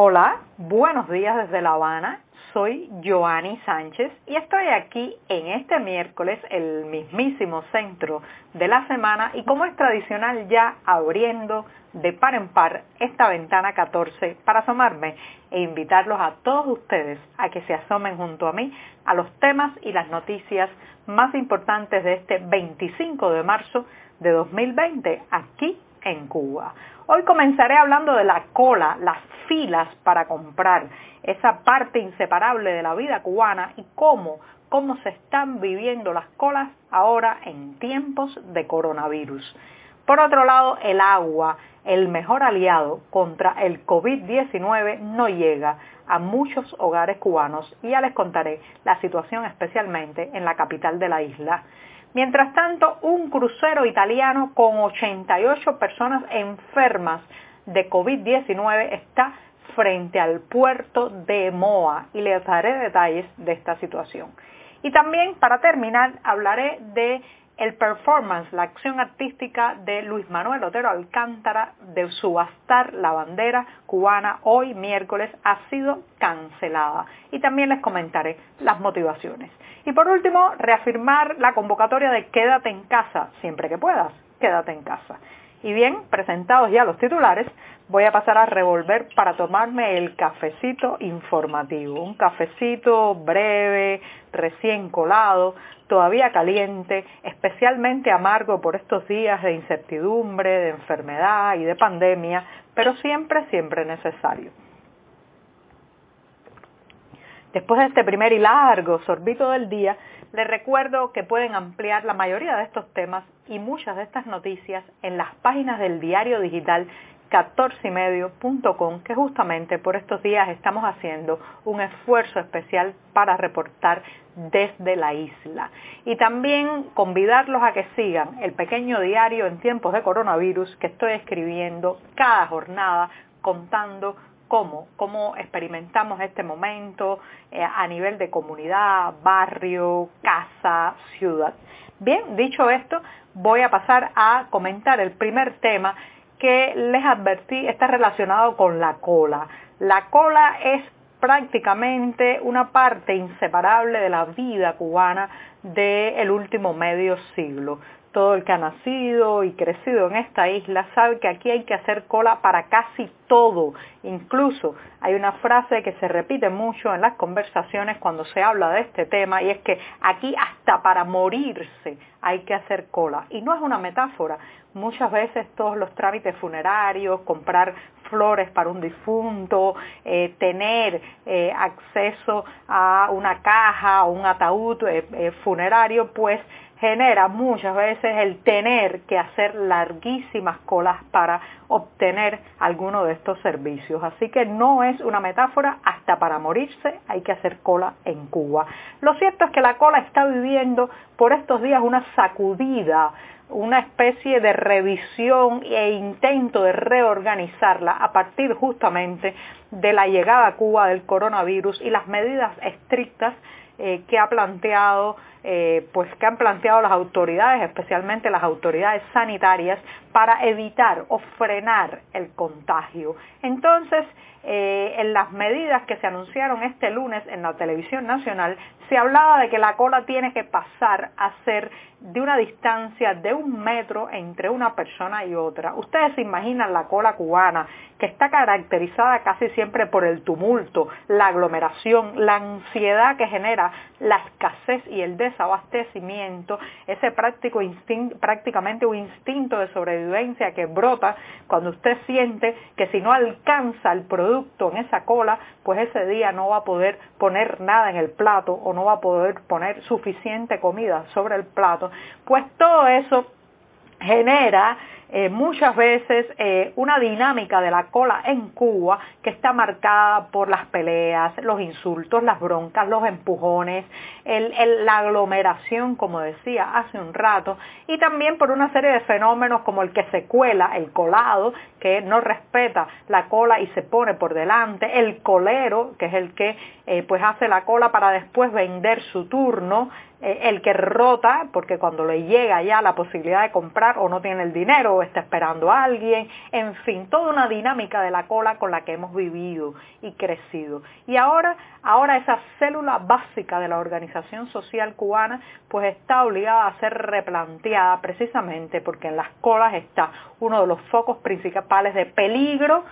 Hola, buenos días desde La Habana. Soy Joanny Sánchez y estoy aquí en este miércoles, el mismísimo centro de la semana y como es tradicional ya abriendo de par en par esta ventana 14 para asomarme e invitarlos a todos ustedes a que se asomen junto a mí a los temas y las noticias más importantes de este 25 de marzo de 2020 aquí en Cuba. Hoy comenzaré hablando de la cola, las filas para comprar, esa parte inseparable de la vida cubana y cómo, cómo se están viviendo las colas ahora en tiempos de coronavirus. Por otro lado, el agua, el mejor aliado contra el COVID-19, no llega a muchos hogares cubanos y ya les contaré la situación especialmente en la capital de la isla. Mientras tanto, un crucero italiano con 88 personas enfermas de COVID-19 está frente al puerto de Moa y les daré detalles de esta situación. Y también, para terminar, hablaré de el performance, la acción artística de Luis Manuel Otero Alcántara de subastar la bandera cubana hoy miércoles ha sido cancelada. Y también les comentaré las motivaciones. Y por último, reafirmar la convocatoria de quédate en casa, siempre que puedas, quédate en casa. Y bien, presentados ya los titulares, voy a pasar a revolver para tomarme el cafecito informativo. Un cafecito breve, recién colado, todavía caliente, especialmente amargo por estos días de incertidumbre, de enfermedad y de pandemia, pero siempre, siempre necesario. Después de este primer y largo sorbito del día, les recuerdo que pueden ampliar la mayoría de estos temas y muchas de estas noticias en las páginas del diario digital 14ymedio.com, que justamente por estos días estamos haciendo un esfuerzo especial para reportar desde la isla. Y también convidarlos a que sigan el pequeño diario en tiempos de coronavirus que estoy escribiendo cada jornada contando cómo, cómo experimentamos este momento eh, a nivel de comunidad, barrio, casa, ciudad. Bien, dicho esto, voy a pasar a comentar el primer tema que les advertí está relacionado con la cola. La cola es prácticamente una parte inseparable de la vida cubana del último medio siglo todo el que ha nacido y crecido en esta isla sabe que aquí hay que hacer cola para casi todo. Incluso hay una frase que se repite mucho en las conversaciones cuando se habla de este tema y es que aquí hasta para morirse hay que hacer cola. Y no es una metáfora. Muchas veces todos los trámites funerarios, comprar flores para un difunto, eh, tener eh, acceso a una caja o un ataúd eh, funerario, pues genera muchas veces el tener que hacer larguísimas colas para obtener alguno de estos servicios. Así que no es una metáfora, hasta para morirse hay que hacer cola en Cuba. Lo cierto es que la cola está viviendo por estos días una sacudida una especie de revisión e intento de reorganizarla a partir justamente de la llegada a Cuba del coronavirus y las medidas estrictas eh, que ha planteado eh, pues que han planteado las autoridades, especialmente las autoridades sanitarias, para evitar o frenar el contagio. Entonces, eh, en las medidas que se anunciaron este lunes en la televisión nacional, se hablaba de que la cola tiene que pasar a ser de una distancia de un metro entre una persona y otra. Ustedes se imaginan la cola cubana, que está caracterizada casi siempre por el tumulto, la aglomeración, la ansiedad que genera la escasez y el desabastecimiento, ese práctico prácticamente un instinto de sobrevivencia que brota cuando usted siente que si no alcanza el producto en esa cola, pues ese día no va a poder poner nada en el plato o no va a poder poner suficiente comida sobre el plato, pues todo eso genera eh, muchas veces eh, una dinámica de la cola en Cuba que está marcada por las peleas, los insultos, las broncas, los empujones, la aglomeración, como decía hace un rato, y también por una serie de fenómenos como el que se cuela, el colado, que no respeta la cola y se pone por delante, el colero, que es el que eh, pues hace la cola para después vender su turno, el que rota, porque cuando le llega ya la posibilidad de comprar o no tiene el dinero o está esperando a alguien, en fin, toda una dinámica de la cola con la que hemos vivido y crecido. Y ahora, ahora esa célula básica de la organización social cubana pues está obligada a ser replanteada precisamente porque en las colas está uno de los focos principales de peligro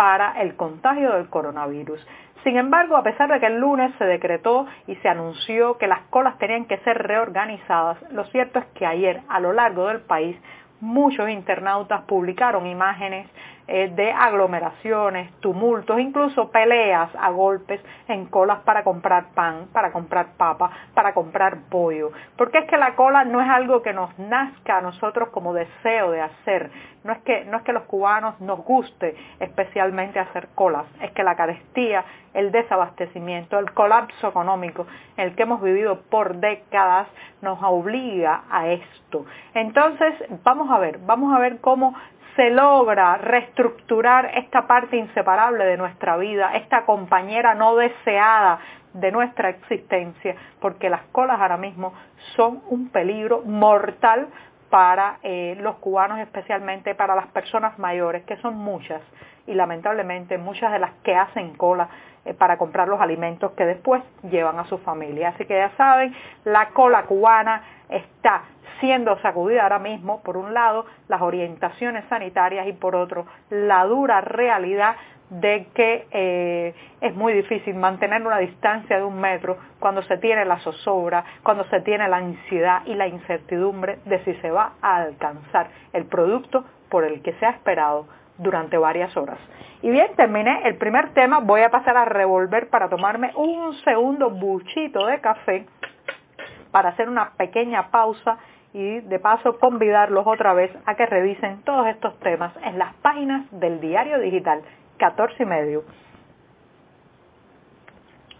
para el contagio del coronavirus. Sin embargo, a pesar de que el lunes se decretó y se anunció que las colas tenían que ser reorganizadas, lo cierto es que ayer a lo largo del país muchos internautas publicaron imágenes eh, de aglomeraciones, tumultos, incluso peleas a golpes en colas para comprar pan, para comprar papa, para comprar pollo. Porque es que la cola no es algo que nos nazca a nosotros como deseo de hacer. No es que, no es que los cubanos nos guste especialmente hacer colas, es que la carestía, el desabastecimiento, el colapso económico el que hemos vivido por décadas nos obliga a esto. Entonces, vamos a ver, vamos a ver cómo se logra reestructurar esta parte inseparable de nuestra vida, esta compañera no deseada de nuestra existencia, porque las colas ahora mismo son un peligro mortal para eh, los cubanos, especialmente para las personas mayores, que son muchas, y lamentablemente muchas de las que hacen cola eh, para comprar los alimentos que después llevan a su familia. Así que ya saben, la cola cubana está siendo sacudida ahora mismo, por un lado, las orientaciones sanitarias y por otro, la dura realidad de que eh, es muy difícil mantener una distancia de un metro cuando se tiene la zozobra, cuando se tiene la ansiedad y la incertidumbre de si se va a alcanzar el producto por el que se ha esperado durante varias horas. Y bien, terminé el primer tema, voy a pasar a revolver para tomarme un segundo buchito de café para hacer una pequeña pausa y de paso convidarlos otra vez a que revisen todos estos temas en las páginas del diario digital 14 y medio.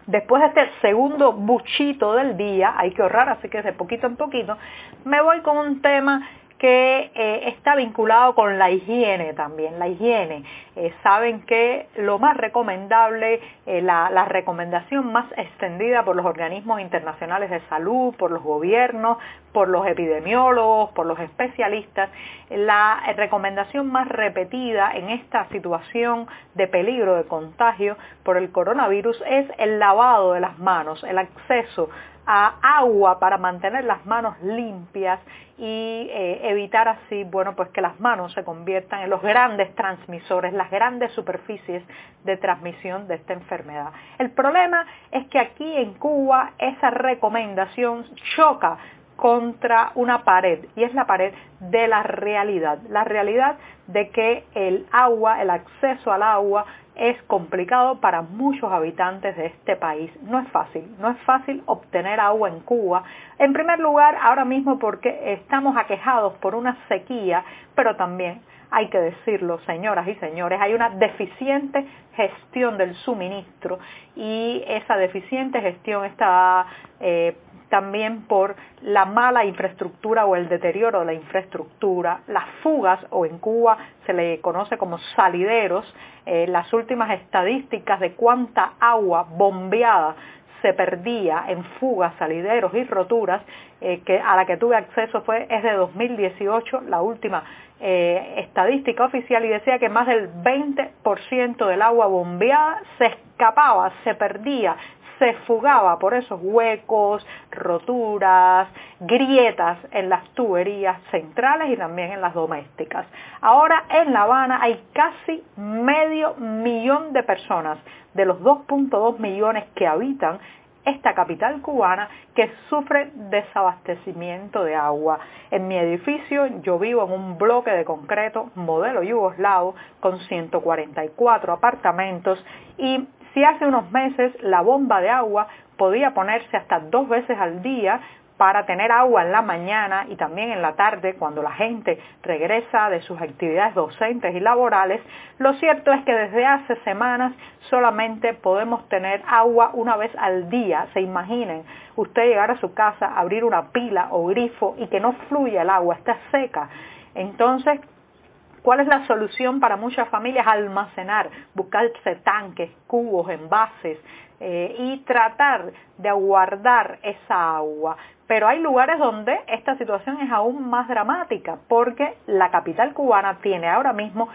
Después de este segundo buchito del día, hay que ahorrar, así que de poquito en poquito, me voy con un tema que eh, está vinculado con la higiene también, la higiene. Eh, saben que lo más recomendable, eh, la, la, recomendación más extendida por los organismos internacionales de salud, por los gobiernos, por los epidemiólogos, por los especialistas, la recomendación más repetida en esta situación de peligro de contagio por el coronavirus es el lavado de las manos, el acceso a agua para mantener las manos limpias y eh, evitar así, bueno, pues que las manos se conviertan en los grandes transmisores, las grandes superficies de transmisión de esta enfermedad. El problema es que aquí en Cuba esa recomendación choca contra una pared y es la pared de la realidad, la realidad de que el agua, el acceso al agua es complicado para muchos habitantes de este país. No es fácil, no es fácil obtener agua en Cuba. En primer lugar, ahora mismo porque estamos aquejados por una sequía, pero también hay que decirlo, señoras y señores, hay una deficiente gestión del suministro y esa deficiente gestión está eh, también por la mala infraestructura o el deterioro de la infraestructura, las fugas o en Cuba se le conoce como salideros, eh, las últimas estadísticas de cuánta agua bombeada se perdía en fugas, salideros y roturas, eh, que a la que tuve acceso fue es de 2018, la última eh, estadística oficial, y decía que más del 20% del agua bombeada se escapaba, se perdía, se fugaba por esos huecos, roturas, grietas en las tuberías centrales y también en las domésticas. Ahora en La Habana hay casi medio millón de personas de los 2.2 millones que habitan esta capital cubana que sufre desabastecimiento de agua. En mi edificio yo vivo en un bloque de concreto modelo yugoslavo con 144 apartamentos y si hace unos meses la bomba de agua podía ponerse hasta dos veces al día para tener agua en la mañana y también en la tarde cuando la gente regresa de sus actividades docentes y laborales, lo cierto es que desde hace semanas solamente podemos tener agua una vez al día. Se imaginen usted llegar a su casa, abrir una pila o grifo y que no fluya el agua, está seca. Entonces, ¿Cuál es la solución para muchas familias? Almacenar, buscarse tanques, cubos, envases eh, y tratar de aguardar esa agua. Pero hay lugares donde esta situación es aún más dramática porque la capital cubana tiene ahora mismo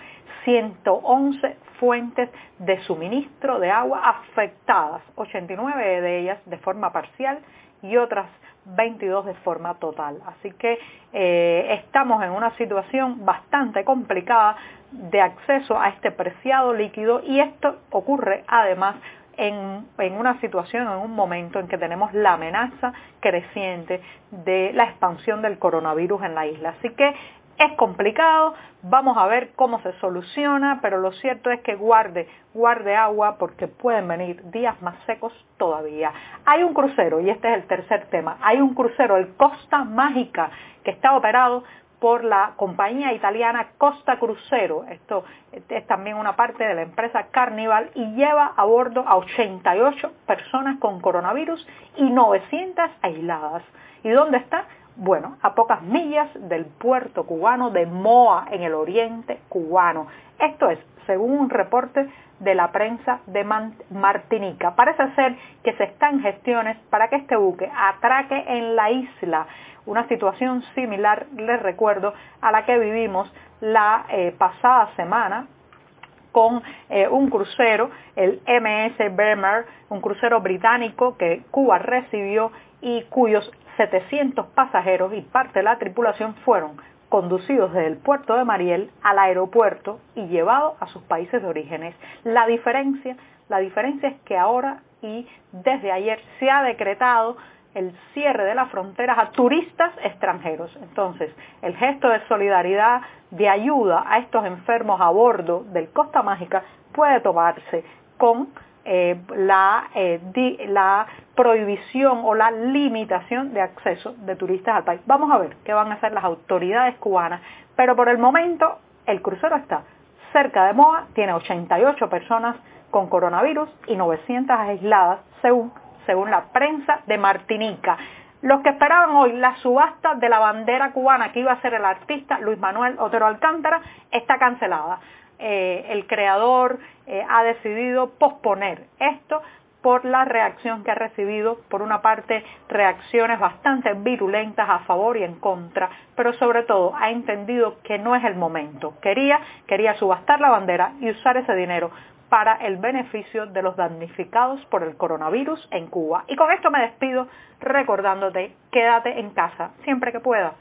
111 fuentes de suministro de agua afectadas, 89 de ellas de forma parcial y otras 22 de forma total. Así que eh, estamos en una situación bastante complicada de acceso a este preciado líquido y esto ocurre además en, en, una situación, en un momento en que tenemos la amenaza creciente de la expansión del coronavirus en la isla. Así que es complicado, vamos a ver cómo se soluciona, pero lo cierto es que guarde, guarde agua porque pueden venir días más secos todavía. Hay un crucero, y este es el tercer tema, hay un crucero, el Costa Mágica, que está operado por la compañía italiana Costa Crucero. Esto es también una parte de la empresa Carnival y lleva a bordo a 88 personas con coronavirus y 900 aisladas. ¿Y dónde está? Bueno, a pocas millas del puerto cubano de Moa, en el oriente cubano. Esto es, según un reporte de la prensa de Martinica. Parece ser que se están gestiones para que este buque atraque en la isla, una situación similar, les recuerdo, a la que vivimos la eh, pasada semana con eh, un crucero, el MS Bremer, un crucero británico que Cuba recibió y cuyos 700 pasajeros y parte de la tripulación fueron conducidos desde el puerto de Mariel al aeropuerto y llevados a sus países de orígenes. La diferencia, la diferencia es que ahora y desde ayer se ha decretado el cierre de las fronteras a turistas extranjeros. Entonces, el gesto de solidaridad, de ayuda a estos enfermos a bordo del Costa Mágica puede tomarse con eh, la, eh, la prohibición o la limitación de acceso de turistas al país. Vamos a ver qué van a hacer las autoridades cubanas, pero por el momento el crucero está cerca de Moa, tiene 88 personas con coronavirus y 900 aisladas según, según la prensa de Martinica. Los que esperaban hoy la subasta de la bandera cubana que iba a ser el artista Luis Manuel Otero Alcántara está cancelada. Eh, el creador eh, ha decidido posponer esto por la reacción que ha recibido, por una parte reacciones bastante virulentas a favor y en contra, pero sobre todo ha entendido que no es el momento. Quería, quería subastar la bandera y usar ese dinero para el beneficio de los damnificados por el coronavirus en Cuba. Y con esto me despido recordándote, quédate en casa, siempre que puedas,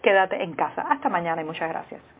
quédate en casa. Hasta mañana y muchas gracias.